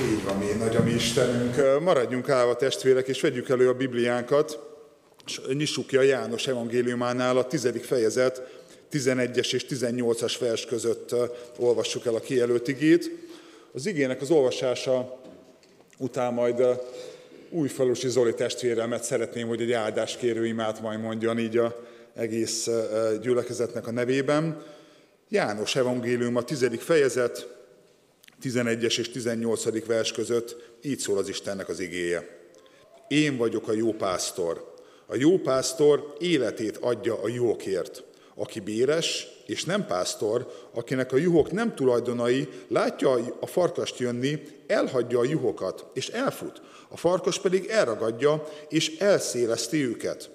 Így van, mi nagy a mi Istenünk. Maradjunk állva testvérek, és vegyük elő a Bibliánkat, és nyissuk ki a János evangéliumánál a tizedik fejezet, 11-es és 18-as vers között olvassuk el a kijelölt igét. Az igének az olvasása után majd újfalusi Zoli testvéremet szeretném, hogy egy áldáskérő imát majd mondjon így a egész gyülekezetnek a nevében. János evangélium a tizedik fejezet, 11-es és 18. vers között így szól az Istennek az igéje. Én vagyok a jó pásztor. A jó pásztor életét adja a jókért. Aki béres és nem pásztor, akinek a juhok nem tulajdonai, látja a farkast jönni, elhagyja a juhokat, és elfut. A farkas pedig elragadja, és elszéleszti őket.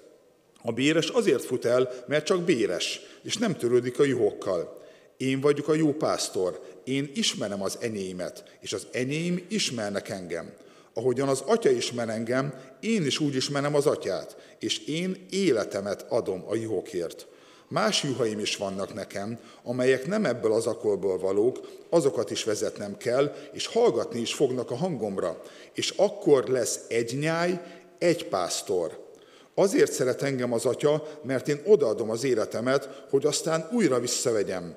A béres azért fut el, mert csak béres, és nem törődik a juhokkal. Én vagyok a jó pásztor, én ismerem az enyémet, és az enyém ismernek engem. Ahogyan az atya ismer engem, én is úgy ismerem az atyát, és én életemet adom a juhokért. Más juhaim is vannak nekem, amelyek nem ebből az akolból valók, azokat is vezetnem kell, és hallgatni is fognak a hangomra. És akkor lesz egy nyáj, egy pásztor. Azért szeret engem az atya, mert én odaadom az életemet, hogy aztán újra visszavegyem.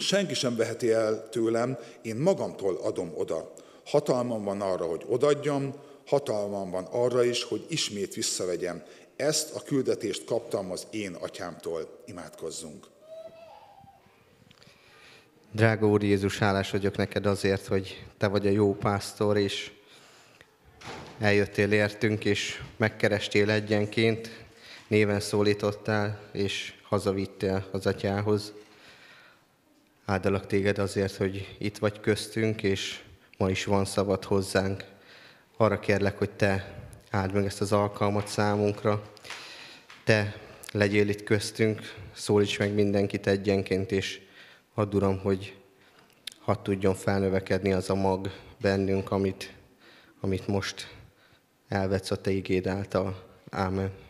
Senki sem veheti el tőlem, én magamtól adom oda. Hatalmam van arra, hogy odadjam, hatalmam van arra is, hogy ismét visszavegyem. Ezt a küldetést kaptam az én atyámtól. Imádkozzunk. Drága Úr Jézus, hálás vagyok neked azért, hogy Te vagy a jó pásztor, és eljöttél értünk, és megkerestél egyenként, néven szólítottál, és hazavittél az atyához. Áldalak téged azért, hogy itt vagy köztünk, és ma is van szabad hozzánk. Arra kérlek, hogy te áld meg ezt az alkalmat számunkra. Te legyél itt köztünk, szólíts meg mindenkit egyenként, és add Uram, hogy hadd tudjon felnövekedni az a mag bennünk, amit, amit most elvetsz a Te igéd által. Ámen.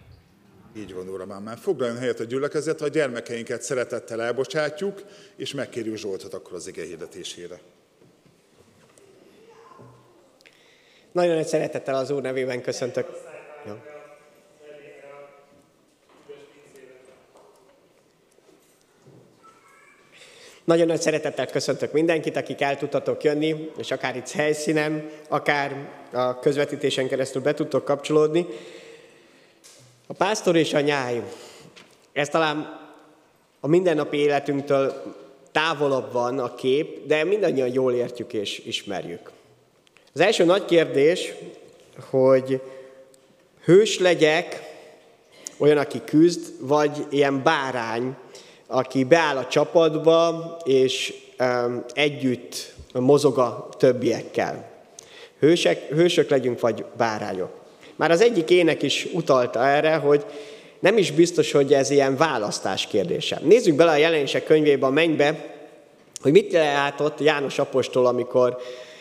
Így van, Uram, már foglaljon helyet a gyülekezet, a gyermekeinket szeretettel elbocsátjuk, és megkérjük Zsoltot akkor az ige hirdetésére. Nagyon nagy szeretettel az Úr nevében köszöntök. Jó. Nagyon nagy szeretettel köszöntök mindenkit, akik el tudtatok jönni, és akár itt helyszínen, akár a közvetítésen keresztül be tudtok kapcsolódni. A pásztor és a nyáj. Ez talán a mindennapi életünktől távolabb van a kép, de mindannyian jól értjük és ismerjük. Az első nagy kérdés, hogy hős legyek, olyan, aki küzd, vagy ilyen bárány, aki beáll a csapatba, és együtt mozog a többiekkel. Hősek, hősök legyünk, vagy bárányok. Már az egyik ének is utalta erre, hogy nem is biztos, hogy ez ilyen választás kérdése. Nézzük bele a jelenések könyvébe, a mennybe, hogy mit látott János Apostol, amikor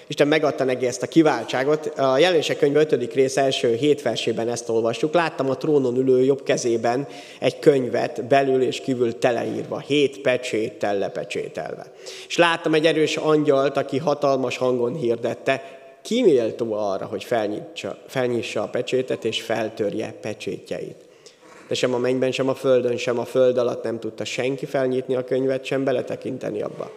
Isten megadta neki ezt a kiváltságot. A jelenések könyv 5. rész első hét versében ezt olvassuk. Láttam a trónon ülő jobb kezében egy könyvet, belül és kívül teleírva, hét pecséttel lepecsételve. És láttam egy erős angyalt, aki hatalmas hangon hirdette, kiméltó arra, hogy felnyitsa, felnyissa a pecsétet és feltörje pecsétjeit. De sem a mennyben, sem a földön, sem a föld alatt nem tudta senki felnyitni a könyvet, sem beletekinteni abba.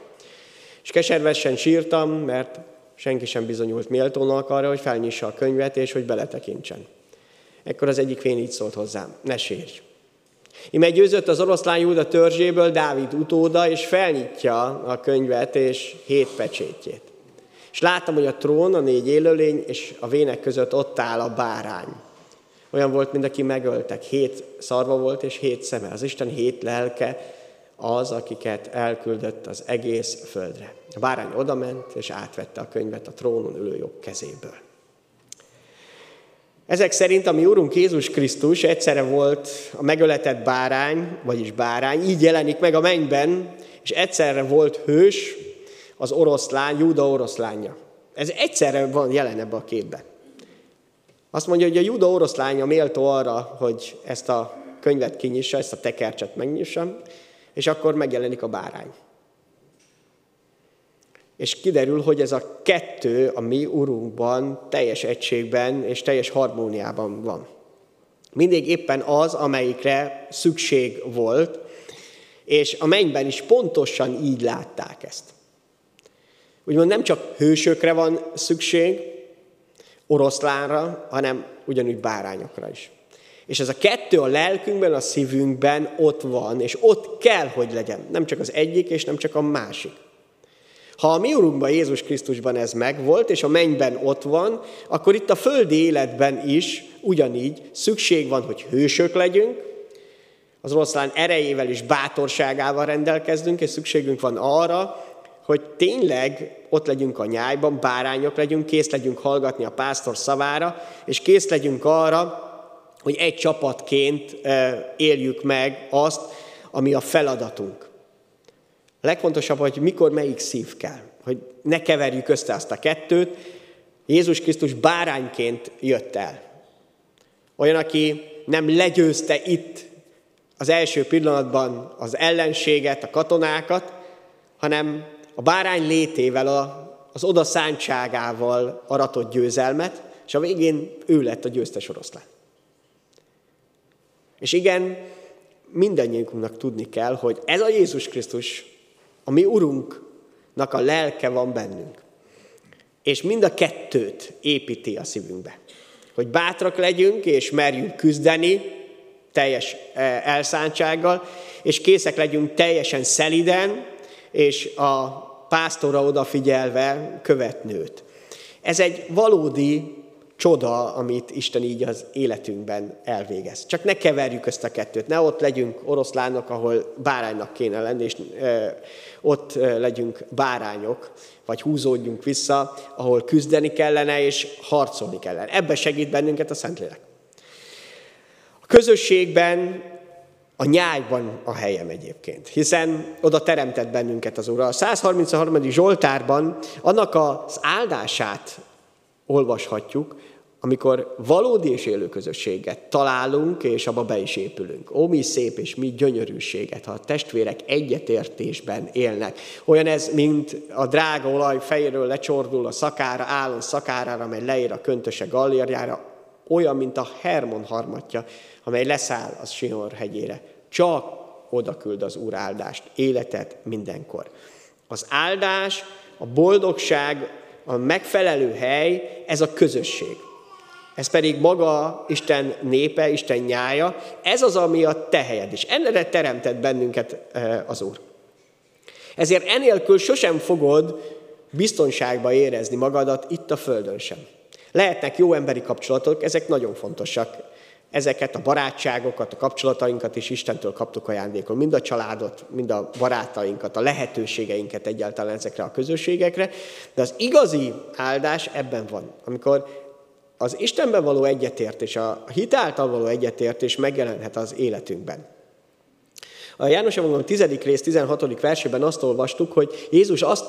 És keservesen sírtam, mert senki sem bizonyult méltónak arra, hogy felnyissa a könyvet, és hogy beletekintsen. Ekkor az egyik fén így szólt hozzám, ne sírj. Ime győzött az oroszlán Júda törzséből Dávid utóda, és felnyitja a könyvet és hét pecsétjét. És láttam, hogy a trón, a négy élőlény, és a vének között ott áll a bárány. Olyan volt, mint aki megöltek. Hét szarva volt, és hét szeme. Az Isten hét lelke az, akiket elküldött az egész földre. A bárány odament, és átvette a könyvet a trónon ülő jobb kezéből. Ezek szerint a mi Úrunk Jézus Krisztus egyszerre volt a megöletett bárány, vagyis bárány, így jelenik meg a mennyben, és egyszerre volt hős, az oroszlán, Júda oroszlánja. Ez egyszerre van jelen ebbe a képben. Azt mondja, hogy a Júda oroszlánya méltó arra, hogy ezt a könyvet kinyissa, ezt a tekercset megnyissa, és akkor megjelenik a bárány. és kiderül, hogy ez a kettő a mi urunkban teljes egységben és teljes harmóniában van. Mindig éppen az, amelyikre szükség volt, és a mennyben is pontosan így látták ezt. Úgymond nem csak hősökre van szükség, oroszlánra, hanem ugyanúgy bárányokra is. És ez a kettő a lelkünkben, a szívünkben ott van, és ott kell, hogy legyen. Nem csak az egyik, és nem csak a másik. Ha a mi Urunkban, Jézus Krisztusban ez megvolt, és a mennyben ott van, akkor itt a földi életben is ugyanígy szükség van, hogy hősök legyünk, az oroszlán erejével és bátorságával rendelkezzünk, és szükségünk van arra, hogy tényleg ott legyünk a nyájban, bárányok legyünk, kész legyünk hallgatni a pásztor szavára, és kész legyünk arra, hogy egy csapatként éljük meg azt, ami a feladatunk. Legfontosabb, hogy mikor melyik szív kell, hogy ne keverjük össze azt a kettőt. Jézus Krisztus bárányként jött el. Olyan, aki nem legyőzte itt az első pillanatban az ellenséget, a katonákat, hanem a bárány létével, a, az odaszántságával aratott győzelmet, és a végén ő lett a győztes oroszlán. És igen, mindannyiunknak tudni kell, hogy ez a Jézus Krisztus, a mi Urunknak a lelke van bennünk. És mind a kettőt építi a szívünkbe. Hogy bátrak legyünk, és merjünk küzdeni teljes eh, elszántsággal, és készek legyünk teljesen szeliden, és a pásztorra odafigyelve követnőt. Ez egy valódi csoda, amit Isten így az életünkben elvégez. Csak ne keverjük ezt a kettőt, ne ott legyünk oroszlánok, ahol báránynak kéne lenni, és ott legyünk bárányok, vagy húzódjunk vissza, ahol küzdeni kellene, és harcolni kellene. Ebbe segít bennünket a Szentlélek. A közösségben a nyájban a helyem egyébként, hiszen oda teremtett bennünket az Úr. A 133. Zsoltárban annak az áldását olvashatjuk, amikor valódi és élő közösséget találunk, és abba be is épülünk. Ó, mi szép és mi gyönyörűséget, ha a testvérek egyetértésben élnek. Olyan ez, mint a drága olaj fejéről lecsordul a szakára, állon szakárára, amely leér a köntöse gallérjára, olyan, mint a Hermon harmatja, amely leszáll az Sion hegyére. Csak oda küld az Úr áldást, életet mindenkor. Az áldás, a boldogság, a megfelelő hely, ez a közösség. Ez pedig maga Isten népe, Isten nyája. Ez az, ami a te helyed is. Ennek teremtett bennünket eh, az Úr. Ezért enélkül sosem fogod biztonságba érezni magadat itt a Földön sem. Lehetnek jó emberi kapcsolatok, ezek nagyon fontosak. Ezeket a barátságokat, a kapcsolatainkat is Istentől kaptuk ajándékul. Mind a családot, mind a barátainkat, a lehetőségeinket egyáltalán ezekre a közösségekre. De az igazi áldás ebben van, amikor az Istenben való egyetértés, a hit által való egyetértés megjelenhet az életünkben. A János Evangélium 10. rész 16. versében azt olvastuk, hogy Jézus azt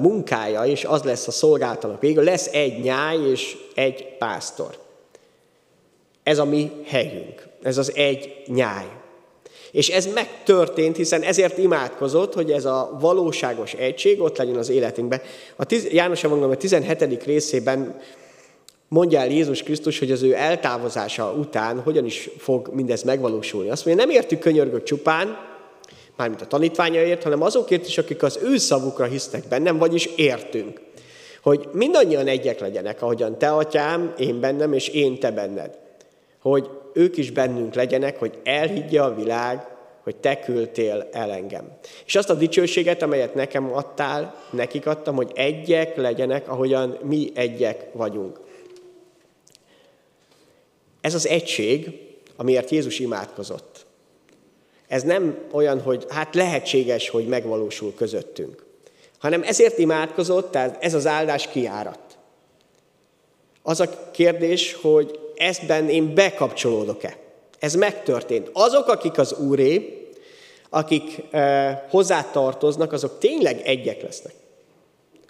munkája, és az lesz a szolgáltanak végül, lesz egy nyáj és egy pásztor. Ez a mi helyünk, ez az egy nyáj. És ez megtörtént, hiszen ezért imádkozott, hogy ez a valóságos egység ott legyen az életünkben. A tiz, János Evangélium 17. részében mondja el Jézus Krisztus, hogy az ő eltávozása után hogyan is fog mindez megvalósulni. Azt mondja, nem értük könyörgök csupán, mármint a tanítványaért, hanem azokért is, akik az ő szavukra hisznek bennem, vagyis értünk. Hogy mindannyian egyek legyenek, ahogyan te, atyám, én bennem, és én te benned. Hogy ők is bennünk legyenek, hogy elhiggye a világ, hogy te küldtél el engem. És azt a dicsőséget, amelyet nekem adtál, nekik adtam, hogy egyek legyenek, ahogyan mi egyek vagyunk. Ez az egység, amiért Jézus imádkozott. Ez nem olyan, hogy hát lehetséges, hogy megvalósul közöttünk, hanem ezért imádkozott, tehát ez az áldás kiárat. Az a kérdés, hogy ezben én bekapcsolódok-e. Ez megtörtént. Azok, akik az Úré, akik eh, hozzátartoznak, azok tényleg egyek lesznek.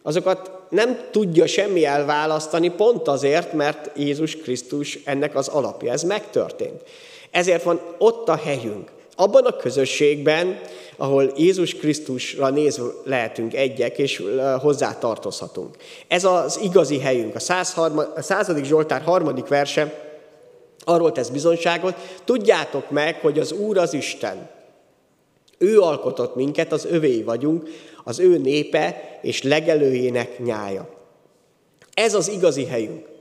Azokat nem tudja semmi elválasztani, pont azért, mert Jézus Krisztus ennek az alapja. Ez megtörtént. Ezért van ott a helyünk. Abban a közösségben, ahol Jézus Krisztusra nézve lehetünk egyek, és hozzá tartozhatunk. Ez az igazi helyünk. A, 103, a századik Zsoltár harmadik verse arról tesz bizonyságot, tudjátok meg, hogy az Úr az Isten. Ő alkotott minket, az övé vagyunk, az ő népe és legelőjének nyája. Ez az igazi helyünk.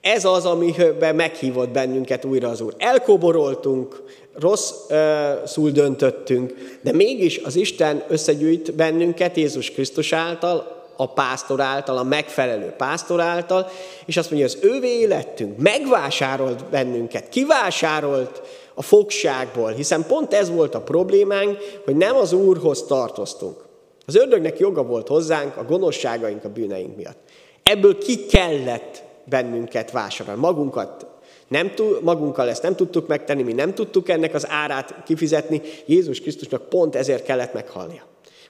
Ez az, amiben meghívott bennünket újra az Úr. Elkoboroltunk, rosszul döntöttünk, de mégis az Isten összegyűjt bennünket Jézus Krisztus által, a pásztor által, a megfelelő pásztor által, és azt mondja, az ővé lettünk, megvásárolt bennünket, kivásárolt a fogságból, hiszen pont ez volt a problémánk, hogy nem az Úrhoz tartoztunk. Az ördögnek joga volt hozzánk a gonoszságaink, a bűneink miatt. Ebből ki kellett bennünket vásárolni, magunkat nem tud, magunkkal ezt nem tudtuk megtenni, mi nem tudtuk ennek az árát kifizetni, Jézus Krisztusnak pont ezért kellett meghalnia.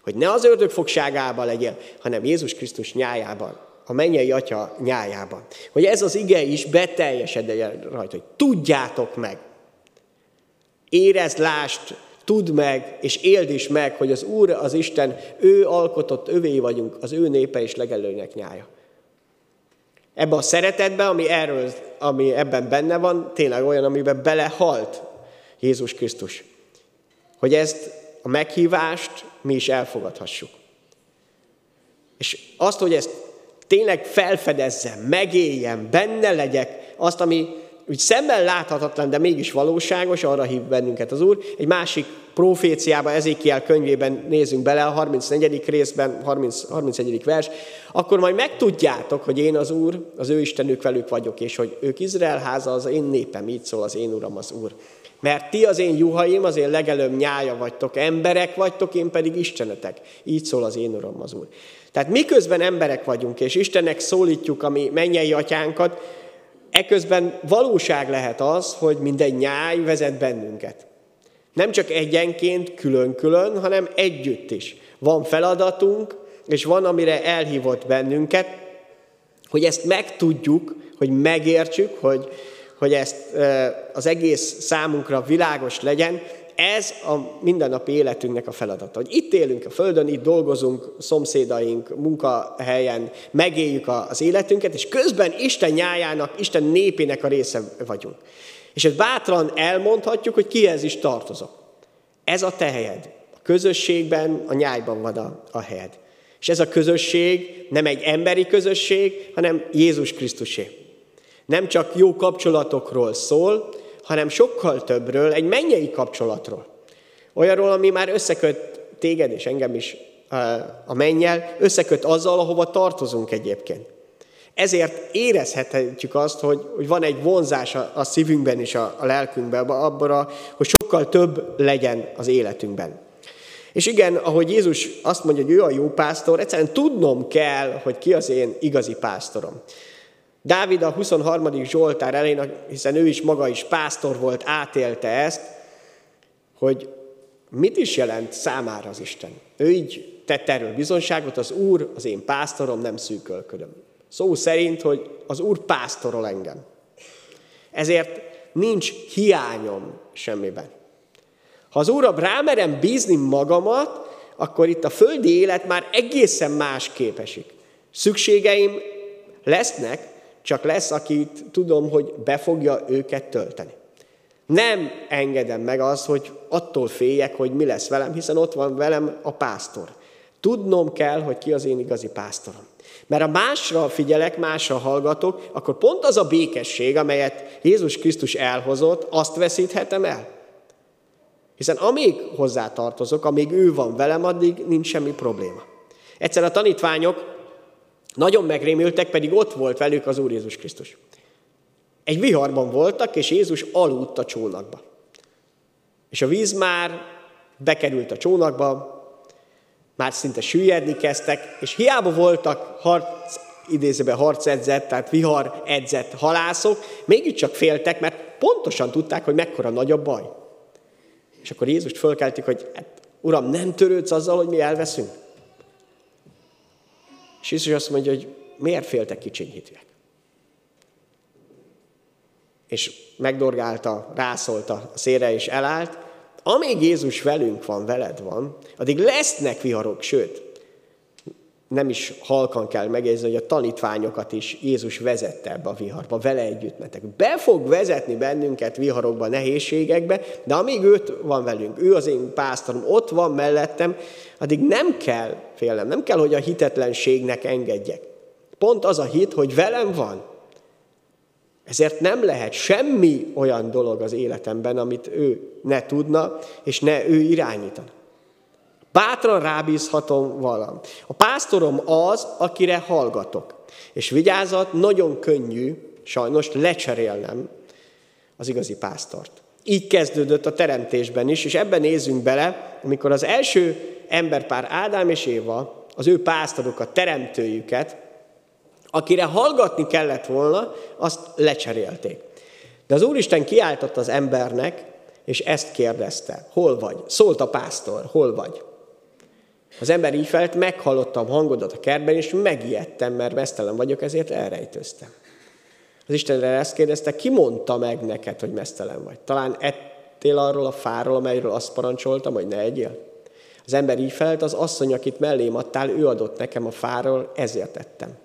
Hogy ne az ördög fogságában legyél, hanem Jézus Krisztus nyájában, a mennyei atya nyájában. Hogy ez az ige is beteljesedjen rajta, hogy tudjátok meg. Érezd, lást, tudd meg, és éld is meg, hogy az Úr, az Isten, ő alkotott, övé vagyunk, az ő népe és legelőnek nyája. Ebben a szeretetben, ami, erről, ami ebben benne van, tényleg olyan, amiben belehalt Jézus Krisztus. Hogy ezt a meghívást mi is elfogadhassuk. És azt, hogy ezt tényleg felfedezzem, megéljem, benne legyek, azt, ami úgy szemmel láthatatlan, de mégis valóságos, arra hív bennünket az Úr. Egy másik proféciába, Ezékiel könyvében nézzünk bele, a 34. részben, 30, 31. vers, akkor majd megtudjátok, hogy én az Úr, az ő Istenük velük vagyok, és hogy ők Izrael háza, az én népem, így szól az én Uram, az Úr. Mert ti az én juhaim, az én legelőbb nyája vagytok, emberek vagytok, én pedig Istenetek. Így szól az én Uram, az Úr. Tehát miközben emberek vagyunk, és Istennek szólítjuk a mi mennyei atyánkat, Eközben valóság lehet az, hogy minden nyáj vezet bennünket. Nem csak egyenként, külön-külön, hanem együtt is. Van feladatunk, és van, amire elhívott bennünket, hogy ezt megtudjuk, hogy megértsük, hogy, hogy ezt az egész számunkra világos legyen, ez a mindennapi életünknek a feladata. Hogy itt élünk a Földön, itt dolgozunk, szomszédaink, munkahelyen, megéljük az életünket, és közben Isten nyájának, Isten népének a része vagyunk. És ezt bátran elmondhatjuk, hogy kihez is tartozok. Ez a te helyed. A közösségben, a nyájban van a, a helyed. És ez a közösség nem egy emberi közösség, hanem Jézus Krisztusé. Nem csak jó kapcsolatokról szól, hanem sokkal többről, egy mennyei kapcsolatról. Olyanról, ami már összeköt téged és engem is a mennyel, összeköt azzal, ahova tartozunk egyébként. Ezért érezhetjük azt, hogy, hogy van egy vonzás a, a szívünkben és a, a lelkünkben, abban, hogy sokkal több legyen az életünkben. És igen, ahogy Jézus azt mondja, hogy ő a jó pásztor, egyszerűen tudnom kell, hogy ki az én igazi pásztorom. Dávid a 23. Zsoltár elején, hiszen ő is maga is pásztor volt, átélte ezt, hogy mit is jelent számára az Isten. Ő így tett erről bizonságot, az Úr az én pásztorom, nem szűkölködöm. Szó szerint, hogy az Úr pásztorol engem. Ezért nincs hiányom semmiben. Ha az Úr rámerem bízni magamat, akkor itt a földi élet már egészen más képesik. Szükségeim lesznek, csak lesz, akit tudom, hogy be fogja őket tölteni. Nem engedem meg az, hogy attól féljek, hogy mi lesz velem, hiszen ott van velem a pásztor. Tudnom kell, hogy ki az én igazi pásztorom. Mert ha másra figyelek, másra hallgatok, akkor pont az a békesség, amelyet Jézus Krisztus elhozott, azt veszíthetem el. Hiszen amíg hozzá tartozok, amíg ő van velem, addig nincs semmi probléma. Egyszer a tanítványok nagyon megrémültek, pedig ott volt velük az Úr Jézus Krisztus. Egy viharban voltak, és Jézus aludt a csónakba. És a víz már bekerült a csónakba, már szinte süllyedni kezdtek, és hiába voltak harc, idézőben harcedzett, tehát vihar edzett halászok, mégiscsak féltek, mert pontosan tudták, hogy mekkora nagy a baj. És akkor Jézust fölkeltik, hogy hát, Uram, nem törődsz azzal, hogy mi elveszünk? És Jézus azt mondja, hogy miért féltek kicsiny hitűek? És megdorgálta, rászolta a szére, és elállt, amíg Jézus velünk van, veled van, addig lesznek viharok, sőt, nem is halkan kell megjegyezni, hogy a tanítványokat is Jézus vezette ebbe a viharba, vele együtt mentek. Be fog vezetni bennünket viharokba, nehézségekbe, de amíg őt van velünk, ő az én pásztorom, ott van mellettem, addig nem kell félnem, nem kell, hogy a hitetlenségnek engedjek. Pont az a hit, hogy velem van. Ezért nem lehet semmi olyan dolog az életemben, amit ő ne tudna, és ne ő irányítana. Bátran rábízhatom valam. A pásztorom az, akire hallgatok. És vigyázat, nagyon könnyű, sajnos lecserélnem az igazi pásztort. Így kezdődött a teremtésben is, és ebben nézzünk bele, amikor az első emberpár Ádám és Éva, az ő pásztorokat, teremtőjüket, akire hallgatni kellett volna, azt lecserélték. De az Úristen kiáltott az embernek, és ezt kérdezte. Hol vagy? Szólt a pásztor, hol vagy? Az ember így felett, meghallottam hangodat a kertben, és megijedtem, mert mesztelen vagyok, ezért elrejtőztem. Az Istenre ezt kérdezte, ki mondta meg neked, hogy mesztelen vagy? Talán ettél arról a fáról, amelyről azt parancsoltam, hogy ne egyél? Az ember így felelt, az asszony, akit mellém adtál, ő adott nekem a fáról, ezért ettem.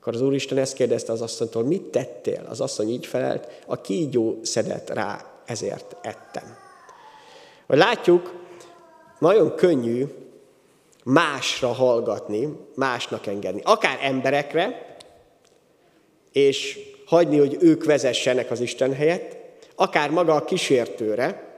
Akkor az Úristen ezt kérdezte az asszonytól, mit tettél? Az asszony így felelt, a kígyó szedett rá, ezért ettem. Vagy látjuk, nagyon könnyű másra hallgatni, másnak engedni. Akár emberekre, és hagyni, hogy ők vezessenek az Isten helyett, akár maga a kísértőre,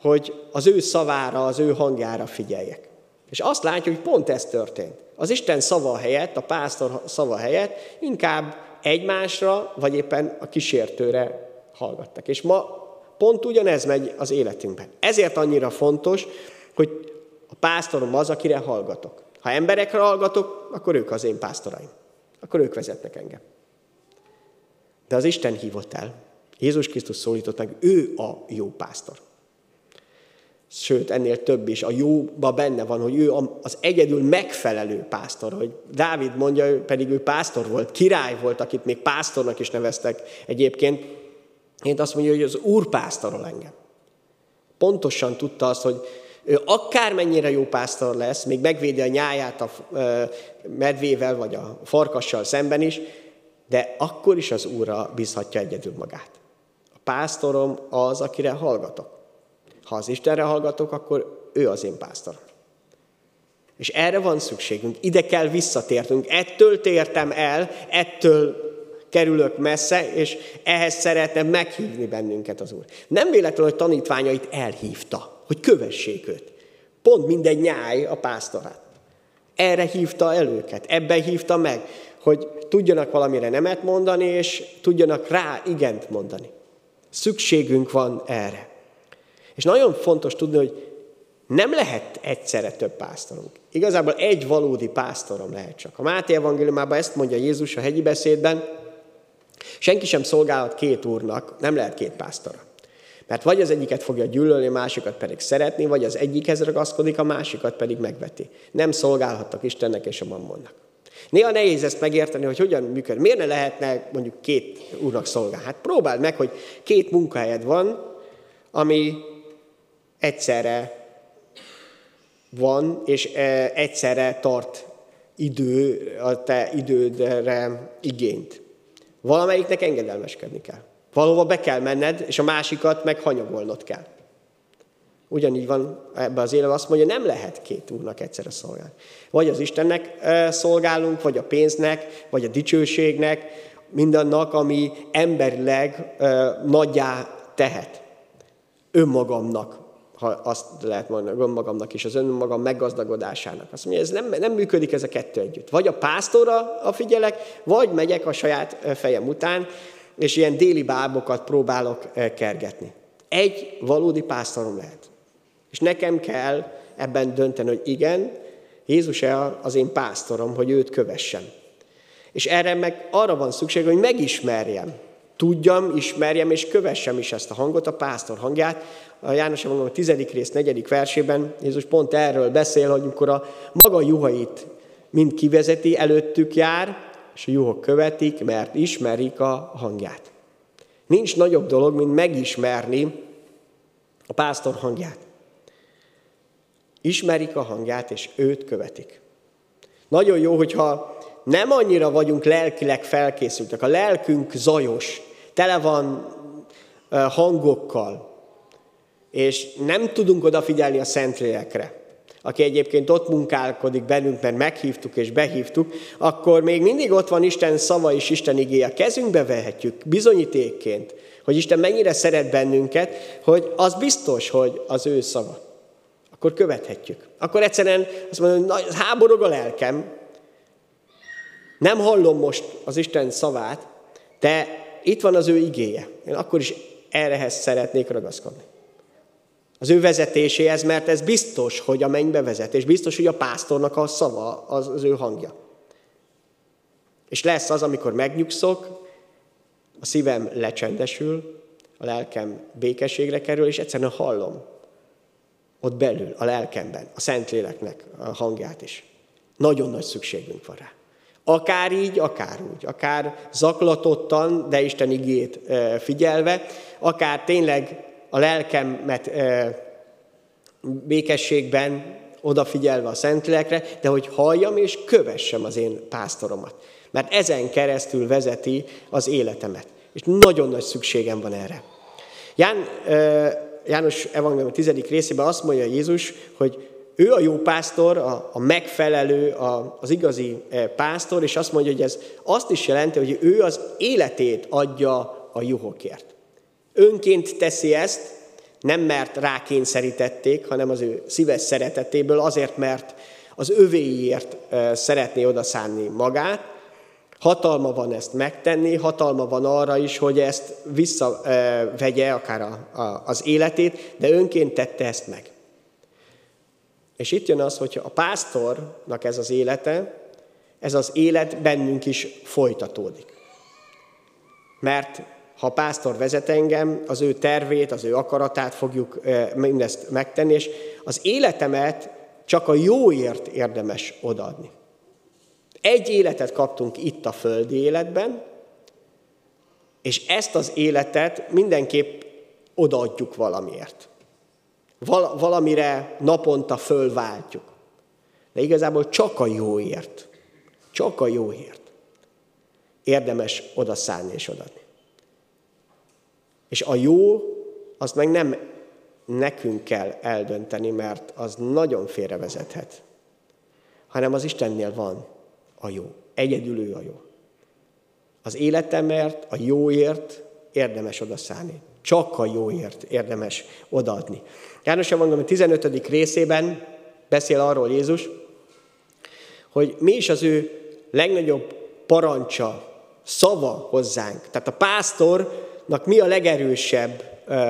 hogy az ő szavára, az ő hangjára figyeljek. És azt látjuk, hogy pont ez történt. Az Isten szava helyett, a pásztor szava helyett inkább egymásra, vagy éppen a kísértőre hallgattak. És ma pont ugyanez megy az életünkben. Ezért annyira fontos, hogy a pásztorom az, akire hallgatok. Ha emberekre hallgatok, akkor ők az én pásztoraim. Akkor ők vezetnek engem. De az Isten hívott el. Jézus Krisztus szólított meg, ő a jó pásztor. Sőt, ennél több is. A jóba benne van, hogy ő az egyedül megfelelő pásztor. Hogy Dávid mondja, pedig ő pásztor volt, király volt, akit még pásztornak is neveztek egyébként. Én azt mondja, hogy az úr pásztorol engem. Pontosan tudta azt, hogy ő akármennyire jó pásztor lesz, még megvédi a nyáját a medvével vagy a farkassal szemben is, de akkor is az Úrra bízhatja egyedül magát. A pásztorom az, akire hallgatok. Ha az Istenre hallgatok, akkor ő az én pásztorom. És erre van szükségünk, ide kell visszatértünk. Ettől tértem el, ettől kerülök messze, és ehhez szeretne meghívni bennünket az Úr. Nem véletlenül, hogy tanítványait elhívta hogy kövessék őt. Pont minden nyáj a pásztorát. Erre hívta el őket, ebben hívta meg, hogy tudjanak valamire nemet mondani, és tudjanak rá igent mondani. Szükségünk van erre. És nagyon fontos tudni, hogy nem lehet egyszerre több pásztorunk. Igazából egy valódi pásztorom lehet csak. A Máté evangéliumában ezt mondja Jézus a hegyi beszédben, senki sem szolgálhat két úrnak, nem lehet két pásztora. Mert vagy az egyiket fogja gyűlölni, a másikat pedig szeretni, vagy az egyikhez ragaszkodik, a másikat pedig megveti. Nem szolgálhattak Istennek és a mammonnak. Néha nehéz ezt megérteni, hogy hogyan működik. Miért ne lehetne mondjuk két úrnak szolgálni? Hát próbáld meg, hogy két munkahelyed van, ami egyszerre van, és e, egyszerre tart idő, a te idődre igényt. Valamelyiknek engedelmeskedni kell. Valahova be kell menned, és a másikat meg hanyagolnod kell. Ugyanígy van ebben az életben, azt mondja, nem lehet két úrnak egyszerre szolgálni. Vagy az Istennek szolgálunk, vagy a pénznek, vagy a dicsőségnek, mindannak, ami emberileg nagyjá tehet. Önmagamnak, ha azt lehet mondani, önmagamnak is, az önmagam meggazdagodásának. Azt mondja, ez nem, nem működik ez a kettő együtt. Vagy a pásztorra a figyelek, vagy megyek a saját fejem után, és ilyen déli bábokat próbálok kergetni. Egy valódi pásztorom lehet. És nekem kell ebben dönteni, hogy igen, Jézus -e az én pásztorom, hogy őt kövessem. És erre meg arra van szükség, hogy megismerjem. Tudjam, ismerjem és kövessem is ezt a hangot, a pásztor hangját. A János mondom, a tizedik rész, negyedik versében Jézus pont erről beszél, hogy amikor a maga juhait mind kivezeti, előttük jár, és a juhok követik, mert ismerik a hangját. Nincs nagyobb dolog, mint megismerni a pásztor hangját. Ismerik a hangját, és őt követik. Nagyon jó, hogyha nem annyira vagyunk lelkileg felkészültek, a lelkünk zajos, tele van hangokkal, és nem tudunk odafigyelni a Szentlélekre, aki egyébként ott munkálkodik bennünk, mert meghívtuk és behívtuk, akkor még mindig ott van Isten szava és Isten igéje. Kezünkbe vehetjük bizonyítékként, hogy Isten mennyire szeret bennünket, hogy az biztos, hogy az ő szava. Akkor követhetjük. Akkor egyszerűen azt mondom, hogy háborog a lelkem, nem hallom most az Isten szavát, de itt van az ő igéje. Én akkor is errehez szeretnék ragaszkodni. Az ő vezetéséhez, mert ez biztos, hogy a mennybe vezet, és biztos, hogy a pásztornak a szava az, az ő hangja. És lesz az, amikor megnyugszok, a szívem lecsendesül, a lelkem békességre kerül, és egyszerűen hallom ott belül, a lelkemben, a Szentléleknek a hangját is. Nagyon nagy szükségünk van rá. Akár így, akár úgy, akár zaklatottan, de Isten igét figyelve, akár tényleg a lelkemet békességben odafigyelve a Szentlélekre, de hogy halljam és kövessem az én pásztoromat. Mert ezen keresztül vezeti az életemet. És nagyon nagy szükségem van erre. Ján, János Evangélium 10. részében azt mondja Jézus, hogy ő a jó pásztor, a, a megfelelő, a, az igazi pásztor, és azt mondja, hogy ez azt is jelenti, hogy ő az életét adja a juhokért. Önként teszi ezt, nem mert rákényszerítették, hanem az ő szíves szeretetéből, azért, mert az övéiért szeretné odaszánni magát, Hatalma van ezt megtenni, hatalma van arra is, hogy ezt visszavegye akár a, a, az életét, de önként tette ezt meg. És itt jön az, hogy a pásztornak ez az élete, ez az élet bennünk is folytatódik. Mert ha a pásztor vezet engem, az ő tervét, az ő akaratát fogjuk mindezt megtenni, és az életemet csak a jóért érdemes odaadni. Egy életet kaptunk itt a földi életben, és ezt az életet mindenképp odaadjuk valamiért. Val- valamire naponta fölváltjuk. De igazából csak a jóért, csak a jóért érdemes odaszállni és odaadni. És a jó, azt meg nem nekünk kell eldönteni, mert az nagyon félrevezethet, hanem az Istennél van a jó. Egyedül ő a jó. Az életemért, a jóért érdemes odaszállni. Csak a jóért érdemes odaadni. János Evangélium 15. részében beszél arról Jézus, hogy mi is az ő legnagyobb parancsa, szava hozzánk. Tehát a pásztornak mi a legerősebb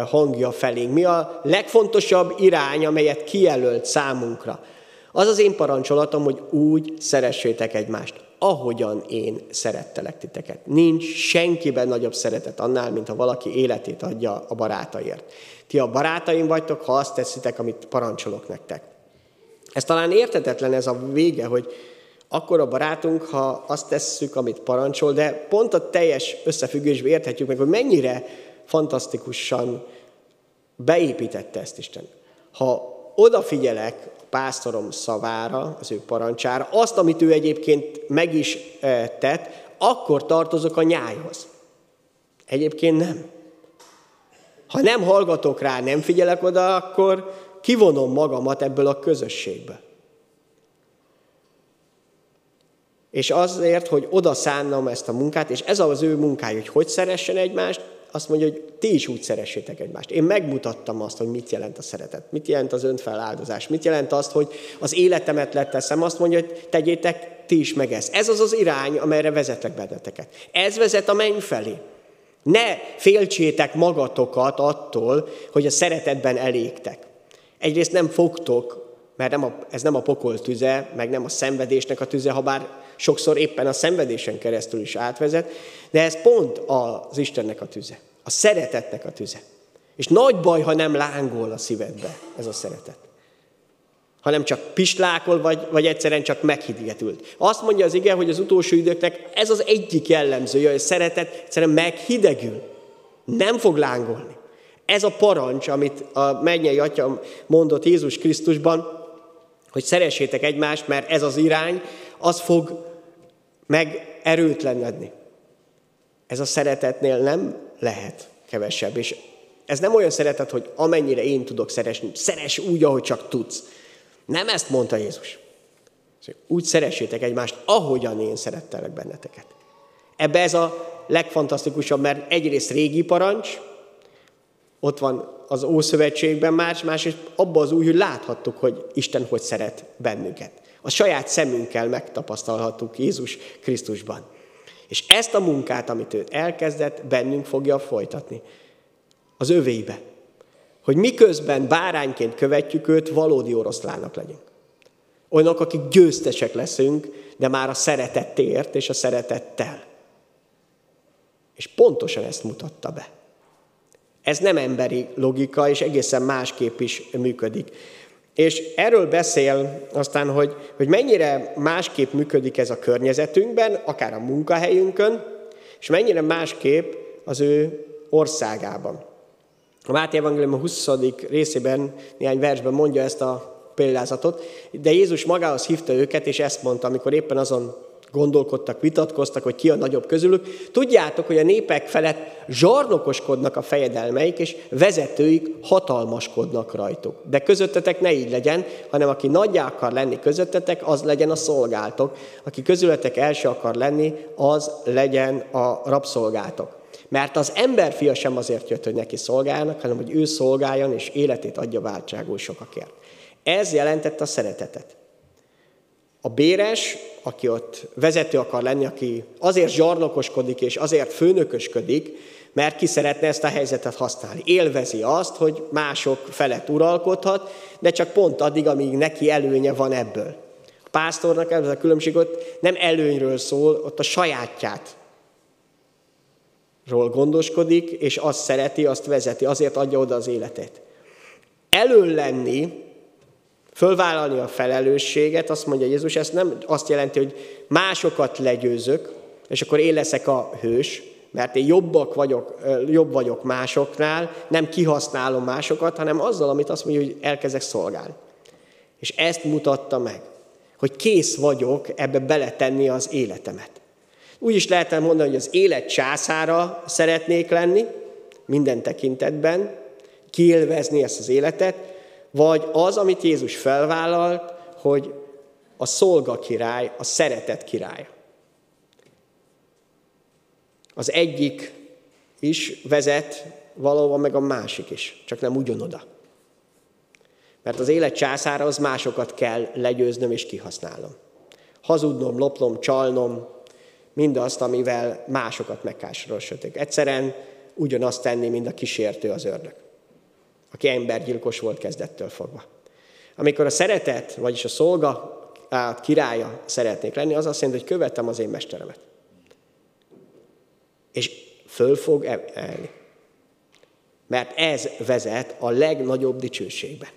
hangja felénk, mi a legfontosabb irány, amelyet kijelölt számunkra. Az az én parancsolatom, hogy úgy szeressétek egymást, ahogyan én szerettelek titeket. Nincs senkiben nagyobb szeretet annál, mint ha valaki életét adja a barátaiért. Ti a barátaim vagytok, ha azt teszitek, amit parancsolok nektek. Ez talán értetetlen ez a vége, hogy akkor a barátunk, ha azt tesszük, amit parancsol, de pont a teljes összefüggésben érthetjük meg, hogy mennyire fantasztikusan beépítette ezt Isten. Ha odafigyelek pásztorom szavára, az ő parancsára, azt, amit ő egyébként meg is eh, tett, akkor tartozok a nyájhoz. Egyébként nem. Ha nem hallgatok rá, nem figyelek oda, akkor kivonom magamat ebből a közösségből. És azért, hogy oda szánnam ezt a munkát, és ez az ő munkája, hogy hogy szeressen egymást, azt mondja, hogy ti is úgy szeressétek egymást. Én megmutattam azt, hogy mit jelent a szeretet, mit jelent az önfeláldozás, mit jelent azt, hogy az életemet leteszem, azt mondja, hogy tegyétek ti is meg ezt. Ez az az irány, amelyre vezetek benneteket. Ez vezet a menny felé. Ne féltsétek magatokat attól, hogy a szeretetben elégtek. Egyrészt nem fogtok, mert nem a, ez nem a pokol tüze, meg nem a szenvedésnek a tüze, ha bár sokszor éppen a szenvedésen keresztül is átvezet, de ez pont az Istennek a tüze, a szeretetnek a tüze. És nagy baj, ha nem lángol a szívedbe ez a szeretet. Hanem csak pislákol, vagy, vagy egyszerűen csak meghidegetült. Azt mondja az ige, hogy az utolsó időknek ez az egyik jellemzője, hogy a szeretet egyszerűen meghidegül. Nem fog lángolni. Ez a parancs, amit a mennyei atya mondott Jézus Krisztusban, hogy szeressétek egymást, mert ez az irány, az fog meg erőtlenedni. Ez a szeretetnél nem lehet kevesebb. És ez nem olyan szeretet, hogy amennyire én tudok szeresni, szeres úgy, ahogy csak tudsz. Nem ezt mondta Jézus. Úgy szeressétek egymást, ahogyan én szerettelek benneteket. Ebbe ez a legfantasztikusabb, mert egyrészt régi parancs, ott van az Ószövetségben más, más, és abban az új, hogy láthattuk, hogy Isten hogy szeret bennünket. A saját szemünkkel megtapasztalhattuk Jézus Krisztusban. És ezt a munkát, amit ő elkezdett, bennünk fogja folytatni. Az övébe. Hogy miközben bárányként követjük őt, valódi oroszlának legyünk. Olyanok, akik győztesek leszünk, de már a szeretettért és a szeretettel. És pontosan ezt mutatta be. Ez nem emberi logika, és egészen másképp is működik. És erről beszél aztán, hogy, hogy mennyire másképp működik ez a környezetünkben, akár a munkahelyünkön, és mennyire másképp az ő országában. A Máté Evangélium a 20. részében, néhány versben mondja ezt a példázatot, de Jézus magához hívta őket, és ezt mondta, amikor éppen azon gondolkodtak, vitatkoztak, hogy ki a nagyobb közülük. Tudjátok, hogy a népek felett zsarnokoskodnak a fejedelmeik, és vezetőik hatalmaskodnak rajtuk. De közöttetek ne így legyen, hanem aki nagyjá akar lenni közöttetek, az legyen a szolgáltok. Aki közületek első akar lenni, az legyen a rabszolgátok. Mert az emberfia sem azért jött, hogy neki szolgálnak, hanem hogy ő szolgáljon, és életét adja váltságul sokakért. Ez jelentett a szeretetet. A béres, aki ott vezető akar lenni, aki azért zsarnokoskodik és azért főnökösködik, mert ki szeretne ezt a helyzetet használni. Élvezi azt, hogy mások felett uralkodhat, de csak pont addig, amíg neki előnye van ebből. A pásztornak ez a különbség ott nem előnyről szól, ott a sajátját ról gondoskodik, és azt szereti, azt vezeti, azért adja oda az életét. Elől lenni, fölvállalni a felelősséget, azt mondja Jézus, ez nem azt jelenti, hogy másokat legyőzök, és akkor én leszek a hős, mert én jobbak vagyok, jobb vagyok másoknál, nem kihasználom másokat, hanem azzal, amit azt mondja, hogy elkezdek szolgálni. És ezt mutatta meg, hogy kész vagyok ebbe beletenni az életemet. Úgy is lehetne mondani, hogy az élet császára szeretnék lenni, minden tekintetben, kiélvezni ezt az életet, vagy az, amit Jézus felvállalt, hogy a szolga király, a szeretet király. Az egyik is vezet valóban, meg a másik is, csak nem ugyanoda. Mert az élet császára az másokat kell legyőznöm és kihasználnom. Hazudnom, lopnom, csalnom, mindazt, amivel másokat megkásorosodtak. Egyszerűen ugyanazt tenni, mint a kísértő az ördög aki embergyilkos volt kezdettől fogva. Amikor a szeretet, vagyis a szolga át királya szeretnék lenni, az azt jelenti, hogy követem az én mesteremet. És föl fog elni. Mert ez vezet a legnagyobb dicsőségbe.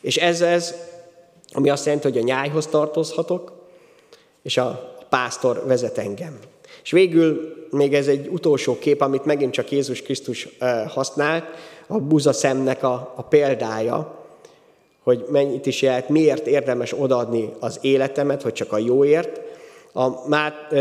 És ez ez, ami azt jelenti, hogy a nyájhoz tartozhatok, és a pásztor vezet engem. És végül még ez egy utolsó kép, amit megint csak Jézus Krisztus használt, a buza szemnek a, a példája, hogy mennyit is jelent, miért érdemes odaadni az életemet, hogy csak a jóért. A Mát,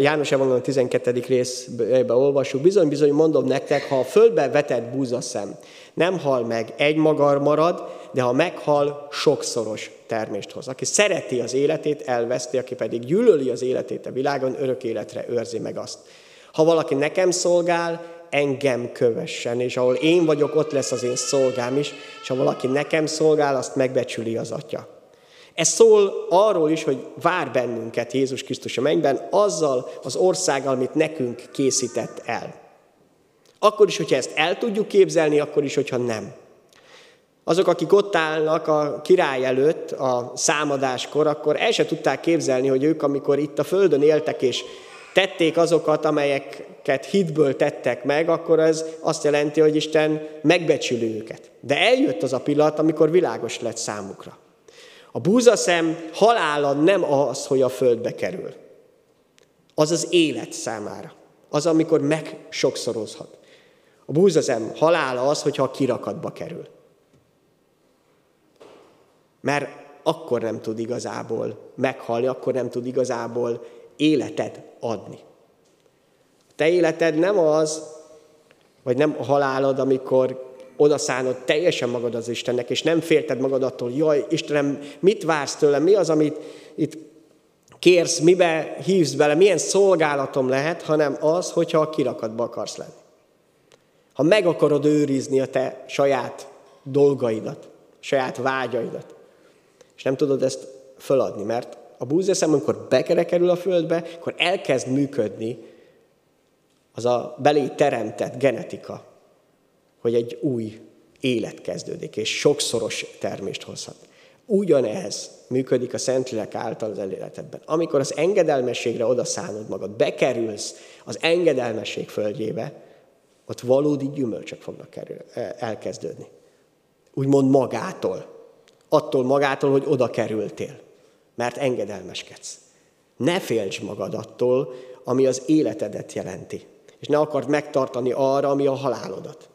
János Evangélium 12. részben olvasjuk, bizony-bizony mondom nektek, ha a földbe vetett búzaszem nem hal meg, egy magar marad, de ha meghal, sokszoros termést hoz. Aki szereti az életét, elveszti, aki pedig gyűlöli az életét a világon, örök életre őrzi meg azt. Ha valaki nekem szolgál, engem kövessen, és ahol én vagyok, ott lesz az én szolgám is, és ha valaki nekem szolgál, azt megbecsüli az atya. Ez szól arról is, hogy vár bennünket Jézus Krisztus a mennyben, azzal az országgal, amit nekünk készített el. Akkor is, hogyha ezt el tudjuk képzelni, akkor is, hogyha nem. Azok, akik ott állnak a király előtt a számadáskor, akkor el se tudták képzelni, hogy ők, amikor itt a földön éltek és tették azokat, amelyeket hitből tettek meg, akkor ez azt jelenti, hogy Isten megbecsüli őket. De eljött az a pillanat, amikor világos lett számukra. A búzaszem halála nem az, hogy a földbe kerül. Az az élet számára. Az, amikor meg sokszorozhat. A búzazem halála az, hogyha a kirakatba kerül. Mert akkor nem tud igazából meghalni, akkor nem tud igazából életed adni. Te életed nem az, vagy nem a halálod, amikor odaszánod teljesen magad az Istennek, és nem félted magad attól, jaj, Istenem, mit vársz tőlem, mi az, amit itt kérsz, mibe hívsz bele, milyen szolgálatom lehet, hanem az, hogyha a kirakatba akarsz lenni. Ha meg akarod őrizni a te saját dolgaidat, saját vágyaidat, és nem tudod ezt föladni, mert a búzeszem, amikor bekerekerül a földbe, akkor elkezd működni az a belé teremtett genetika, hogy egy új élet kezdődik, és sokszoros termést hozhat. Ugyanez működik a Szentlélek által az életedben. Amikor az engedelmességre odaszánod magad, bekerülsz az engedelmesség földjébe, ott valódi gyümölcsök fognak elkezdődni. Úgymond magától. Attól magától, hogy oda kerültél. Mert engedelmeskedsz. Ne félts magad attól, ami az életedet jelenti. És ne akard megtartani arra, ami a halálodat.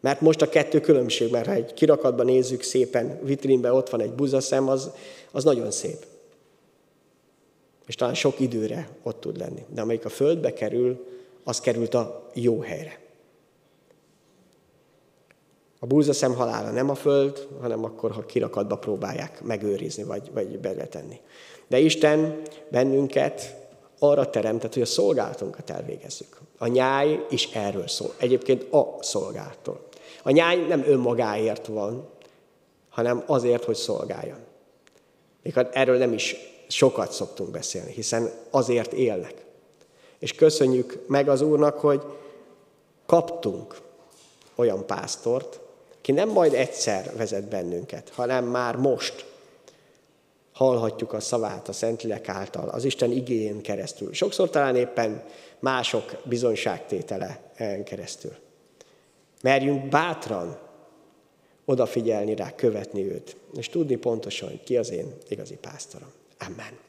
Mert most a kettő különbség, mert ha egy kirakatban nézzük szépen, vitrínben ott van egy buzaszem, az, az nagyon szép. És talán sok időre ott tud lenni. De amelyik a földbe kerül, az került a jó helyre. A búzaszem halála nem a föld, hanem akkor, ha kirakatba próbálják megőrizni, vagy, vagy beletenni. De Isten bennünket arra teremtett, hogy a szolgálatunkat elvégezzük. A nyáj is erről szól. Egyébként a szolgáltól. A nyáj nem önmagáért van, hanem azért, hogy szolgáljon. Még erről nem is sokat szoktunk beszélni, hiszen azért élnek. És köszönjük meg az Úrnak, hogy kaptunk olyan pásztort, aki nem majd egyszer vezet bennünket, hanem már most hallhatjuk a szavát a Szentlélek által, az Isten igényén keresztül. Sokszor talán éppen mások bizonyságtétele keresztül. Merjünk bátran odafigyelni rá, követni őt, és tudni pontosan, ki az én igazi pásztorom. Amen.